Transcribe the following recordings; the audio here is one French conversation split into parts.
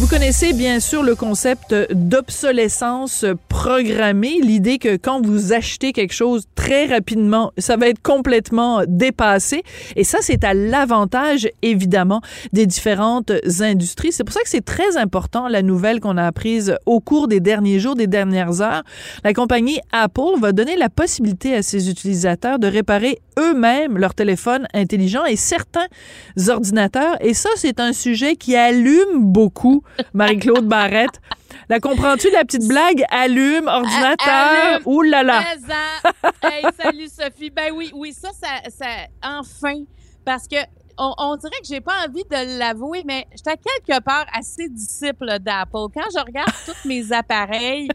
Vous connaissez bien sûr le concept d'obsolescence programmée, l'idée que quand vous achetez quelque chose très rapidement, ça va être complètement dépassé. Et ça, c'est à l'avantage, évidemment, des différentes industries. C'est pour ça que c'est très important, la nouvelle qu'on a apprise au cours des derniers jours, des dernières heures. La compagnie Apple va donner la possibilité à ses utilisateurs de réparer eux-mêmes leur téléphone intelligent et certains ordinateurs. Et ça, c'est un sujet qui allume beaucoup Marie-Claude Barrette. La comprends-tu, la petite blague? Allume, ordinateur, ouh là là. hey, salut Sophie. Ben oui, oui, ça, ça, ça enfin, parce que on, dirait que j'ai pas envie de l'avouer, mais j'étais quelque part assez disciple d'Apple. Quand je regarde tous mes appareils,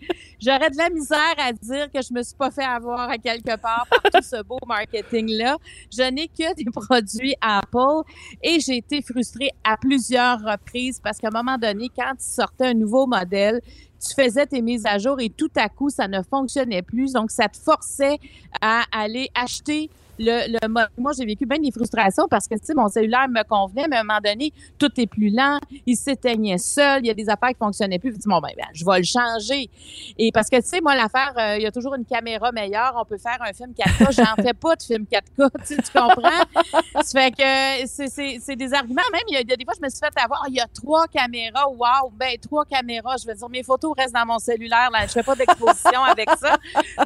j'aurais de la misère à dire que je me suis pas fait avoir à quelque part par tout ce beau marketing-là. Je n'ai que des produits Apple et j'ai été frustrée à plusieurs reprises parce qu'à un moment donné, quand il sortait un nouveau modèle, tu faisais tes mises à jour et tout à coup, ça ne fonctionnait plus. Donc, ça te forçait à aller acheter le, le moi, j'ai vécu bien des frustrations parce que, tu sais, mon cellulaire me convenait, mais à un moment donné, tout est plus lent, il s'éteignait seul, il y a des affaires qui fonctionnaient plus. Je dis, bon, ben, ben, je vais le changer. Et parce que, tu sais, moi, l'affaire, euh, il y a toujours une caméra meilleure, on peut faire un film 4K. J'en fais pas de film 4K, tu, comprends? ça fait que c'est des arguments. Même, il y, a, des fois, je me suis fait avoir, il y a trois caméras, wow, ben, trois caméras. Je veux dire, mes photos restent dans mon cellulaire, là. Je fais pas d'exposition avec ça.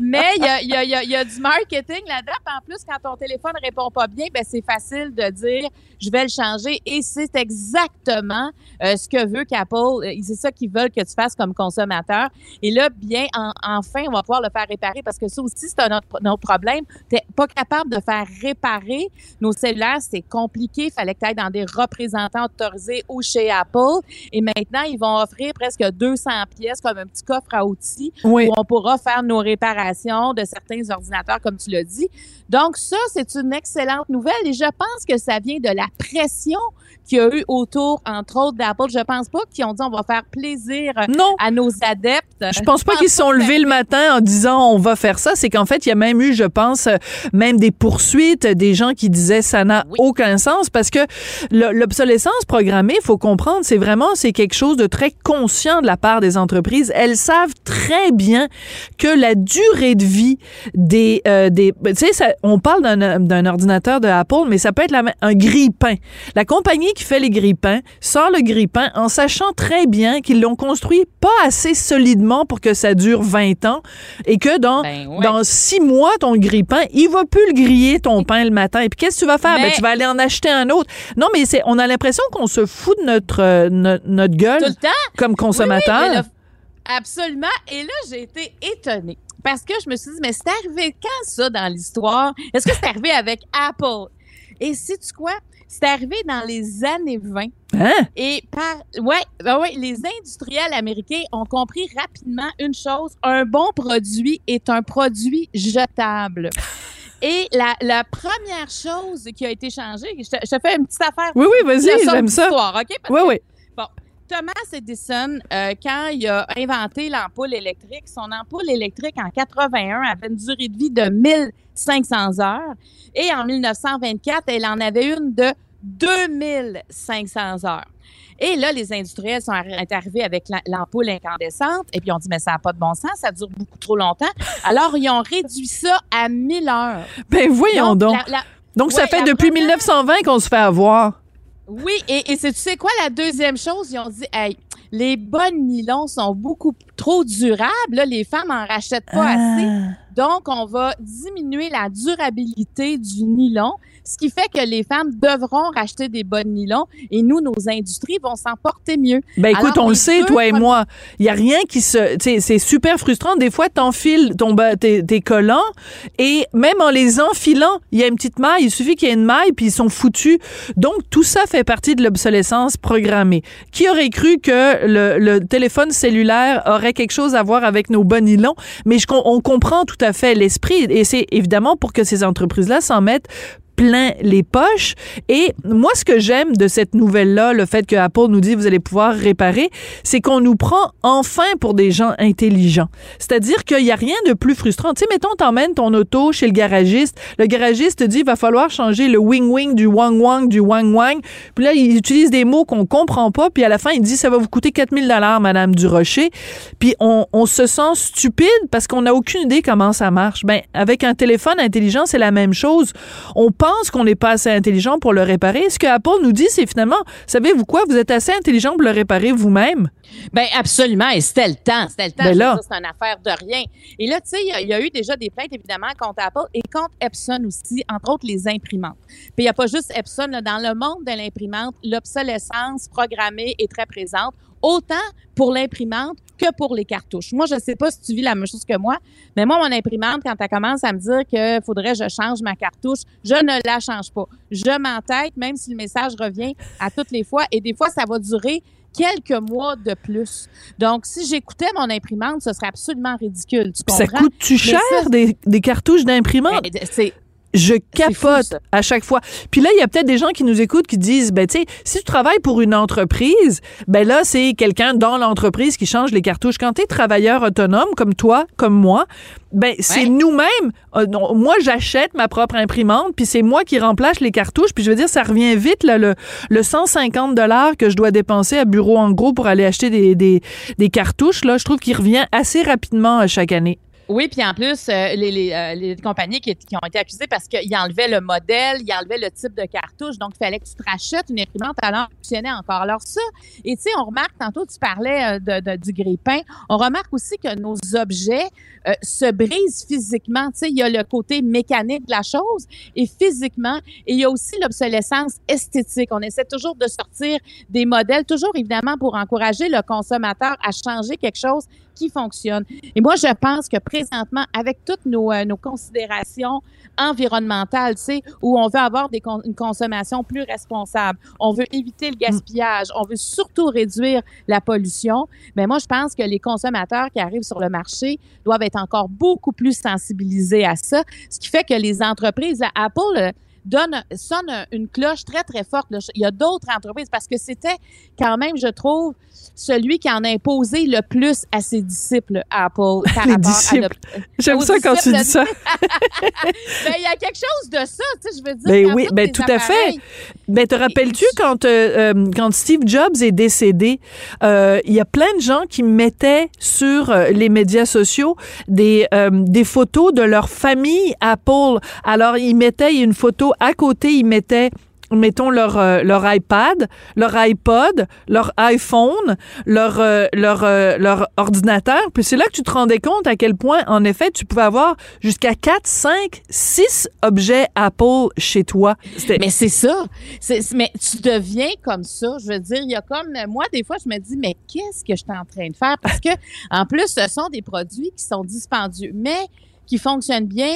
Mais il y a, y, a, y a, du marketing là-dedans. En plus, quand ton téléphone répond pas bien, ben c'est facile de dire je vais le changer et c'est exactement euh, ce que veut qu'Apple, euh, c'est ça qu'ils veulent que tu fasses comme consommateur. Et là, bien, enfin, on va pouvoir le faire réparer parce que ça aussi, c'est un autre, problème. Tu n'es pas capable de faire réparer nos cellulaires, c'est compliqué. Il fallait que tu ailles dans des représentants autorisés ou chez Apple. Et maintenant, ils vont offrir presque 200 pièces comme un petit coffre à outils où on pourra faire nos réparations de certains ordinateurs, comme tu l'as dit. Donc, ça, c'est une excellente nouvelle et je pense que ça vient de la pression qu'il y a eu autour, entre autres, d'Apple. Je pense pas qu'ils ont dit on va faire plaisir à nos adeptes. Je pense pas qu'ils se sont levés le matin en disant on va faire ça. C'est qu'en fait, il y a même eu, je pense, même des poursuites, des gens qui disaient ça n'a aucun sens parce que l'obsolescence programmée, il faut comprendre, c'est vraiment, c'est quelque chose de très conscient de la part des entreprises. Elles savent très bien que la durée de vie des, euh, des tu sais, on parle d'un ordinateur de Apple, mais ça peut être la, un grille-pain. La compagnie qui fait les grippins sort le grippin en sachant très bien qu'ils l'ont construit pas assez solidement pour que ça dure 20 ans et que dans, ben dans six mois, ton grippin, il va plus le griller ton pain le matin. Et puis qu'est-ce que tu vas faire? Ben, tu vas aller en acheter un autre. Non, mais c'est, on a l'impression qu'on se fout de notre, euh, notre, gueule comme consommateur. absolument. Et là, j'ai été étonnée. Parce que je me suis dit, mais c'est arrivé quand ça dans l'histoire? Est-ce que c'est arrivé avec Apple? Et sais-tu quoi? C'est arrivé dans les années 20. Hein? Et par, ouais, ben ouais, les industriels américains ont compris rapidement une chose, un bon produit est un produit jetable. Et la, la, première chose qui a été changée, je te, je te fais une petite affaire. Oui, oui, vas-y, j'aime ça. OK? oui, oui. Thomas Edison, euh, quand il a inventé l'ampoule électrique, son ampoule électrique en 81 avait une durée de vie de 1500 heures et en 1924, elle en avait une de 2500 heures. Et là, les industriels sont arrivés avec l'ampoule incandescente et puis on dit, mais ça n'a pas de bon sens, ça dure beaucoup trop longtemps. Alors, ils ont réduit ça à 1000 heures. Ben voyons donc. donc, ça fait depuis 1920 qu'on se fait avoir. Oui, et, et tu sais quoi, la deuxième chose, ils ont dit, hey, les bonnes nylons sont beaucoup trop durables. Là, les femmes en rachètent pas ah. assez. Donc, on va diminuer la durabilité du nylon. Ce qui fait que les femmes devront racheter des bonnes nylons et nous, nos industries vont s'en porter mieux. Ben écoute, Alors, on le sait, toi et moi. Il y a rien qui se, c'est super frustrant. Des fois, t'enfiles ton tes, tes collants et même en les enfilant, il y a une petite maille. Il suffit qu'il y ait une maille puis ils sont foutus. Donc tout ça fait partie de l'obsolescence programmée. Qui aurait cru que le, le téléphone cellulaire aurait quelque chose à voir avec nos bons nylons? Mais je, on comprend tout à fait l'esprit et c'est évidemment pour que ces entreprises-là s'en mettent plein les poches. Et moi, ce que j'aime de cette nouvelle-là, le fait que Apple nous dit vous allez pouvoir réparer, c'est qu'on nous prend enfin pour des gens intelligents. C'est-à-dire qu'il n'y a rien de plus frustrant. Tu sais, mettons, t'emmènes ton auto chez le garagiste. Le garagiste te dit il va falloir changer le wing-wing du wang-wang du wang-wang. Puis là, il utilise des mots qu'on comprend pas. Puis à la fin, il dit ça va vous coûter 4000 dollars, Madame Durocher. Puis on, on se sent stupide parce qu'on n'a aucune idée comment ça marche. Ben, avec un téléphone intelligent, c'est la même chose. On qu'on n'est pas assez intelligent pour le réparer. Ce que Apple nous dit, c'est finalement, savez-vous quoi, vous êtes assez intelligent pour le réparer vous-même. Ben absolument, et c'était le temps, c'était le temps. Ben là. c'est une affaire de rien. Et là, tu sais, il y a- il y, a eu déjà des plaintes évidemment contre Apple et contre Epson aussi, entre autres les imprimantes. Puis il n'y a pas juste Epson, là, dans le monde de l'imprimante, l'obsolescence programmée est très présente, autant pour l'imprimante que pour les cartouches. Moi, je ne sais pas si tu vis la même chose que moi, mais moi, mon imprimante, quand elle commence à me dire qu'il faudrait que je change ma cartouche, je ne la change pas. Je m'entête, même si le message revient à toutes les fois, et des fois, ça va durer quelques mois de plus. Donc, si j'écoutais mon imprimante, ce serait absolument ridicule. Tu ça coûte-tu cher ça- des, des cartouches d'imprimante? C'est Je capote à chaque fois. Puis là, il y a peut-être des gens qui nous écoutent qui disent, ben tu sais, si tu travailles pour une entreprise, ben là, c'est quelqu'un dans l'entreprise qui change les cartouches. Quand tu es travailleur autonome, comme toi, comme moi, ben c'est Ouais. nous-mêmes. Euh, moi, j'achète ma propre imprimante, puis c'est moi qui remplace les cartouches. Puis je veux dire, ça revient vite, là, le, le 150 dollars que je dois dépenser à Bureau en gros pour aller acheter des, des, des cartouches. Là, je trouve qu'il revient assez rapidement euh, chaque année. Oui, puis en plus, euh, les, les, euh, les compagnies qui, ont été accusées parce qu'ils enlevaient le modèle, ils enlevaient le type de cartouche, donc il fallait que tu te rachètes une imprimante alors fonctionnait encore. Alors ça, et tu sais, on remarque, tantôt tu parlais euh, de, du grille-pain, on remarque aussi que nos objets se brisent physiquement. Tu sais, il y a le côté mécanique de la chose et physiquement, et il y a aussi l'obsolescence esthétique. On essaie toujours de sortir des modèles, toujours évidemment pour encourager le consommateur à changer quelque chose qui fonctionne. Et moi, je pense que présentement, avec toutes nos, euh, nos considérations environnementales, tu sais, où on veut avoir des con- une consommation plus responsable, on veut éviter le gaspillage, on veut surtout réduire la pollution, mais moi, je pense que les consommateurs qui arrivent sur le marché doivent être encore beaucoup plus sensibilisés à ça, ce qui fait que les entreprises, là, Apple, euh, donne, sonne une cloche très, très forte. Il y a d'autres entreprises parce que c'était quand même, je trouve, celui qui en a imposé le plus à ses disciples, Apple. Par Les rapport à disciples. l'op- J'aime ça quand tu dis ça. Ben, il y a quelque chose de ça, tu sais, je veux dire. Ben oui, ben tout à fait. Ben, te rappelles-tu quand, euh, euh, quand Steve Jobs est décédé, euh, il y a plein de gens qui mettaient sur les médias sociaux des, euh, des photos de leur famille Apple. Alors, ils mettaient une photo à côté, ils mettaient mettons leur euh, leur iPad, leur iPod, leur iPhone, leur euh, leur euh, leur ordinateur, puis c'est là que tu te rendais compte à quel point en effet tu pouvais avoir jusqu'à 4, 5, 6 objets Apple chez toi. Mais c'est ça. Mais tu deviens comme ça. Je veux dire, il y a comme moi des fois je me dis mais qu'est-ce que je suis en train de faire? Parce que en plus ce sont des produits qui sont dispendieux mais qui fonctionnent bien.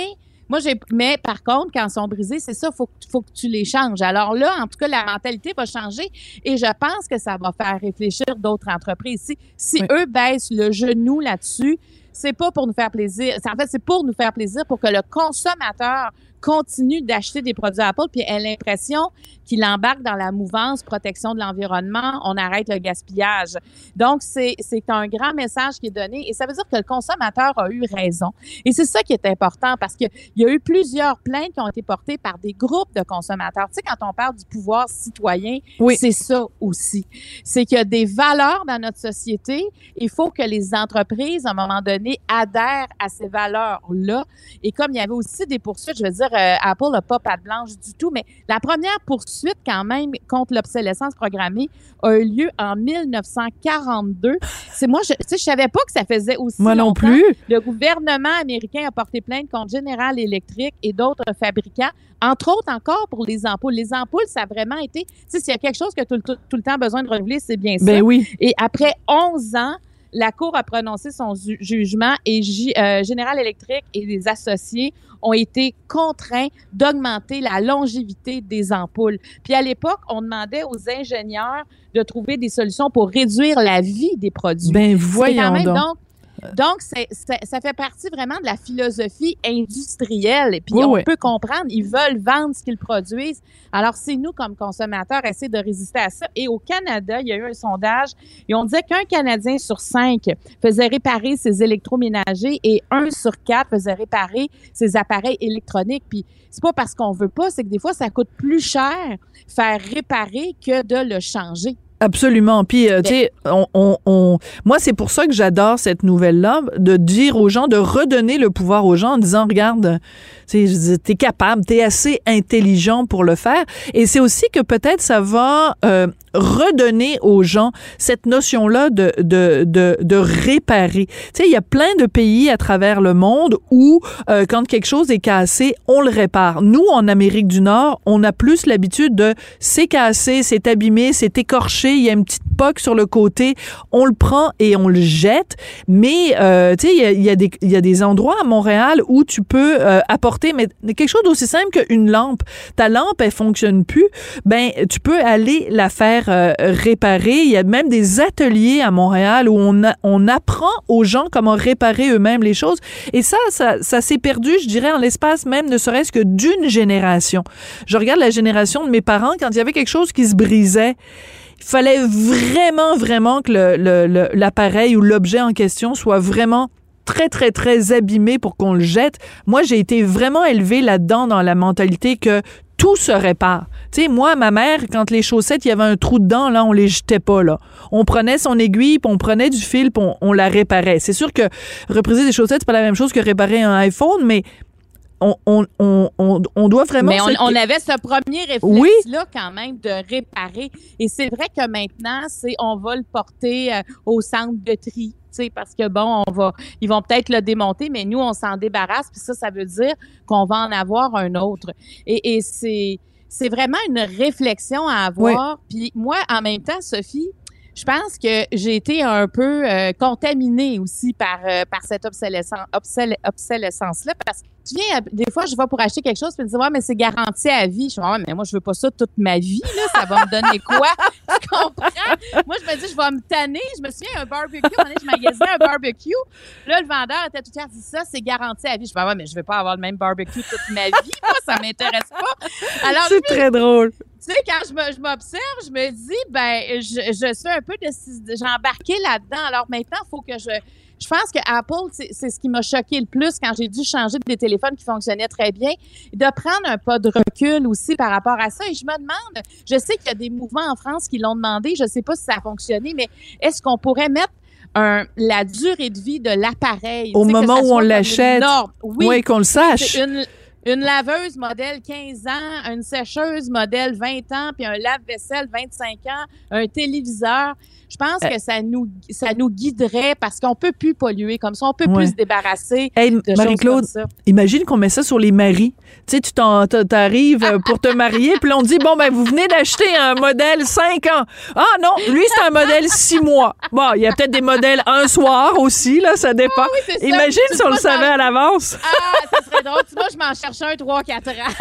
Moi j'ai mais par contre quand ils sont brisés, c'est ça faut faut que tu les changes. Alors là en tout cas la mentalité va changer et je pense que ça va faire réfléchir d'autres entreprises. Si si Oui. eux baissent le genou là-dessus, c'est pas pour nous faire plaisir. C'est- En fait, c'est pour nous faire plaisir pour que le consommateur continue d'acheter des produits Apple puis ait l'impression qu'il embarque dans la mouvance protection de l'environnement, on arrête le gaspillage. Donc, c'est c'est un grand message qui est donné et ça veut dire que le consommateur a eu raison. Et c'est ça qui est important parce qu'il y a eu plusieurs plaintes qui ont été portées par des groupes de consommateurs. Tu sais, quand on parle du pouvoir citoyen, Oui. c'est ça aussi. C'est qu'il y a des valeurs dans notre société. Il faut que les entreprises, à un moment donné, donné adhèrent à ces valeurs-là. Et comme il y avait aussi des poursuites, je veux dire, euh, Apple n'a pas patte blanche du tout, mais la première poursuite quand même contre l'obsolescence programmée a eu lieu en 1942. C'est moi, je, tu sais, je savais pas que ça faisait aussi Moi non plus. Le gouvernement américain a porté plainte contre General Electric et d'autres fabricants, entre autres encore pour les ampoules. Les ampoules, ça a vraiment été, s'il y a quelque chose que tout, le- tout, tout le temps besoin de renouveler, c'est bien ça. Ben oui. Et après 11 ans, la Cour a prononcé son ju- jugement et euh, General Electric et les associés ont été contraints d'augmenter la longévité des ampoules. Puis à l'époque, on demandait aux ingénieurs de trouver des solutions pour réduire la vie des produits. Ben voyons quand même, donc. donc, donc c'est- c'est- ça fait partie vraiment de la philosophie industrielle. Et puis, Oui, on oui. peut comprendre, ils veulent vendre ce qu'ils produisent. Alors, c'est nous, comme consommateurs, essayer de résister à ça. Et au Canada, il y a eu un sondage et on disait qu'un Canadien sur cinq faisait réparer ses électroménagers et un sur quatre faisait réparer ses appareils électroniques. Puis, c'est pas parce qu'on veut pas, c'est que des fois, ça coûte plus cher faire réparer que de le changer. Absolument. Puis, euh, tu sais, on, on, on- moi, c'est pour ça que j'adore cette nouvelle-là, de dire aux gens, de redonner le pouvoir aux gens en disant, regarde, tu t'es capable, t'es assez intelligent pour le faire. Et c'est aussi que peut-être ça va euh, redonner aux gens cette notion-là de, de, de, de réparer. Tu sais, il y a plein de pays à travers le monde où, euh, quand quelque chose est cassé, on le répare. Nous, en Amérique du Nord, on a plus l'habitude de c'est cassé, c'est abîmé, c'est écorché, il y a une petite poque sur le côté, on le prend et on le jette. Mais, euh, tu sais, il y a, y, a y a des endroits à Montréal où tu peux euh, apporter mais quelque chose d'aussi simple qu'une lampe. Ta lampe, elle fonctionne plus, ben tu peux aller la faire euh, réparer. Il y a même des ateliers à Montréal où on, on apprend aux gens comment réparer eux-mêmes les choses. Et ça, ça, ça s'est perdu, je dirais, en l'espace même, ne serait-ce que d'une génération. Je regarde la génération de mes parents, quand il y avait quelque chose qui se brisait, il fallait vraiment, vraiment que l'appareil ou l'objet en question soit vraiment très, très, très abîmé pour qu'on le jette. Moi, j'ai été vraiment élevée là-dedans dans la mentalité que tout se répare. Tu sais, moi, ma mère, quand les chaussettes, il y avait un trou dedans, là, on les jetait pas. On prenait son aiguille, puis on prenait du fil, puis on, on la réparait. C'est sûr que repriser des chaussettes, c'est pas la même chose que réparer un iPhone, mais on, on, on, on, doit vraiment... Mais on, avait ce premier Oui. réflexe-là quand même de réparer. Et c'est vrai que maintenant, c'est on va le porter euh, au centre de tri. tu sais, Parce que bon, on va, ils vont peut-être le démonter, mais nous, on s'en débarrasse. Puis ça, ça veut dire qu'on va en avoir un autre. Et, et c'est, c'est vraiment une réflexion à avoir. Puis moi, en même temps, Sophie, je pense que j'ai été un peu euh, contaminée aussi par, euh, par cette obsolescence, obsolescence-là. Parce que tu viens, des fois, je vais pour acheter quelque chose, puis me dis, ouais, mais c'est garanti à vie. Je dis, ouais, mais moi, je veux pas ça toute ma vie, là. Ça va me donner quoi? tu comprends? Moi, je me dis, je vais me tanner. Je me souviens, un barbecue, un donné, je magasinais un barbecue. Là, le vendeur était tout il dit ça, c'est garanti à vie. Je dis, ouais, mais je veux pas avoir le même barbecue toute ma vie. Moi, ça m'intéresse pas. Alors, C'est très drôle. tu sais, quand je me- je m'observe, je, me dis, ben, je, je suis un peu de, j'ai embarqué là-dedans. Alors maintenant, il faut que je, je pense que Apple, c'est ce qui m'a choqué le plus quand j'ai dû changer des téléphones qui fonctionnaient très bien, de prendre un pas de recul aussi par rapport à ça. Et je me demande, je sais qu'il y a des mouvements en France qui l'ont demandé, je sais pas si ça a fonctionné, mais est-ce qu'on pourrait mettre un, la durée de vie de l'appareil? Au moment où on l'achète. Oui, Oui, qu'on le sache. une, une laveuse modèle 15 ans, une sécheuse modèle 20 ans, puis un lave-vaisselle 25 ans, un téléviseur. Je pense Euh. que ça nous, ça nous guiderait parce qu'on peut plus polluer comme ça. On peut Ouais. plus se débarrasser Hey, de Marie-Claude, ça. imagine qu'on met ça sur les maris. Tu sais, tu t'arrives euh, pour te marier, puis on dit, bon, ben, vous venez d'acheter un modèle 5 ans. Ah non, lui, c'est un modèle 6 mois. Bon, il y a peut-être des modèles un soir aussi, là, ça dépend. ça. Imagine Tu si on le ça- savais à l'avance. Ah, ça serait drôle. Tu vois, je m'en un 3-4 ans.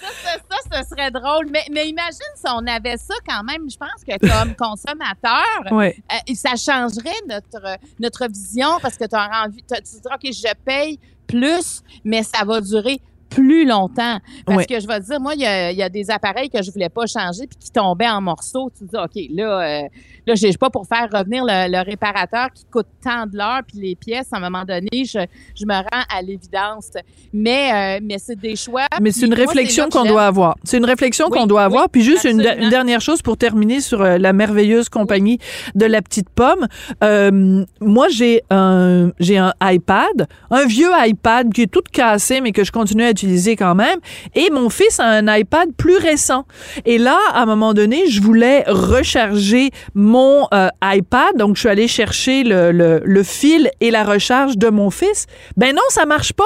ça, ça, ce serait drôle. Mais, mais imagine si on avait ça quand même. Je pense que comme consommateur, Ouais. Euh, ça changerait notre, notre vision parce que tu as envie, tu te dis, OK, je paye plus, mais ça va durer plus longtemps. Parce que je vais te dire, moi, il y a, il y a des appareils que je voulais pas changer puis qui tombaient en morceaux. Tu dis, OK, là, euh, là, j'ai pas pour faire revenir le, le réparateur qui coûte tant de l'heure puis les pièces, à un moment donné, je, je me rends à l'évidence. Mais, euh, mais c'est des choix. Mais c'est une moi, réflexion qu'on doit avoir. C'est une réflexion Oui, qu'on doit avoir. oui, Puis juste une dernière chose pour terminer sur euh, la merveilleuse compagnie de la petite pomme. Euh, moi, j'ai un j'ai un iPad, un vieux iPad qui est tout cassé, mais que je continue à utiliser quand même. Et mon fils a un iPad plus récent. Et là, à un moment donné, je voulais recharger mon euh, iPad. Donc, je suis allée chercher le, le, le fil et la recharge de mon fils. Ben non, ça marche pas.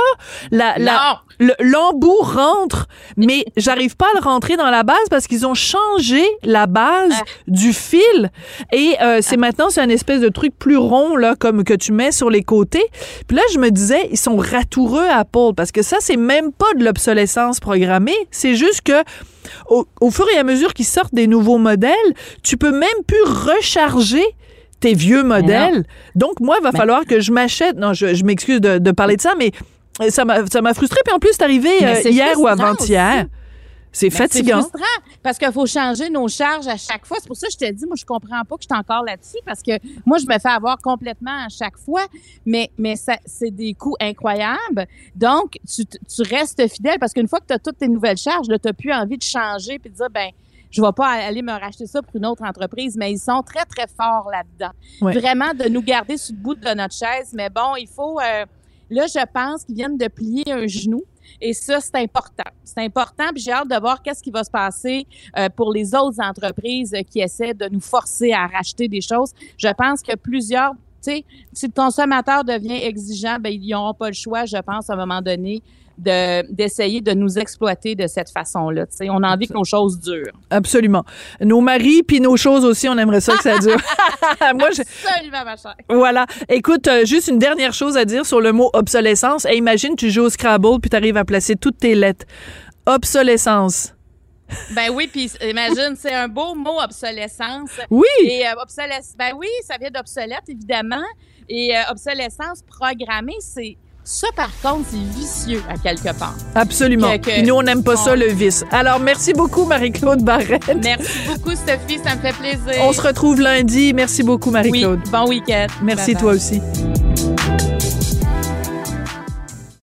La, la, Non. le- l'embout rentre, mais j'arrive pas à le rentrer dans la base parce qu'ils ont changé la base Ah. du fil et euh, c'est maintenant c'est un espèce de truc plus rond là comme que tu mets sur les côtés. Puis là je me disais ils sont ratoureux Apple parce que ça c'est même pas de l'obsolescence programmée, c'est juste que au, au fur et à mesure qu'ils sortent des nouveaux modèles, tu peux même plus recharger tes vieux modèles. Donc, moi, il va falloir que je m'achète. Non, je, je m'excuse de, de parler de ça, mais euh, ça m'a frustré. Puis en plus, c'est arrivé euh, hier ou avant-hier. C'est fatigant. C'est frustrant parce qu'il faut changer nos charges à chaque fois. C'est pour ça que je te dis, moi, je comprends pas que je suis encore là-dessus parce que moi, je me fais avoir complètement à chaque fois, mais, mais ça, c'est des coûts incroyables. Donc, tu, tu restes fidèle parce qu'une fois que tu as toutes tes nouvelles charges, tu n'as plus envie de changer puis de dire, ben, je vais pas aller me racheter ça pour une autre entreprise, mais ils sont très, très forts là-dedans. Ouais. Vraiment de nous garder sur le bout de notre chaise. Mais bon, il faut, euh, là, je pense qu'ils viennent de plier un genou. Et ça, c'est important. C'est important. Puis j'ai hâte de voir qu'est-ce qui va se passer euh, pour les autres entreprises euh, qui essaient de nous forcer à racheter des choses. Je pense que plusieurs, tu sais, si le consommateur devient exigeant, ben ils n'auront pas le choix, je pense, à un moment donné, de d'essayer de nous exploiter de cette façon-là. On a envie que nos choses durent. Absolument. Nos maris puis nos choses aussi, on aimerait ça que ça dure. Moi, je, Absolument, ma chère. Voilà. Écoute, euh, juste une dernière chose à dire sur le mot obsolescence. Et imagine, tu joues au Scrabble puis tu arrives à placer toutes tes lettres. Obsolescence. Ben oui, puis imagine, c'est un beau mot obsolescence. Oui. Et euh, obsolescence, ben oui, ça vient d'obsolète, évidemment. Et euh, obsolescence programmée, c'est ça, par contre, c'est vicieux à quelque part. Absolument. Que- nous, on n'aime pas ça, le vice. Alors, merci beaucoup, Marie-Claude Barrette. Merci beaucoup, Sophie, ça me fait plaisir. On se retrouve lundi. Merci beaucoup, Oui, Marie-Claude. bon week-end. Merci, toi aussi.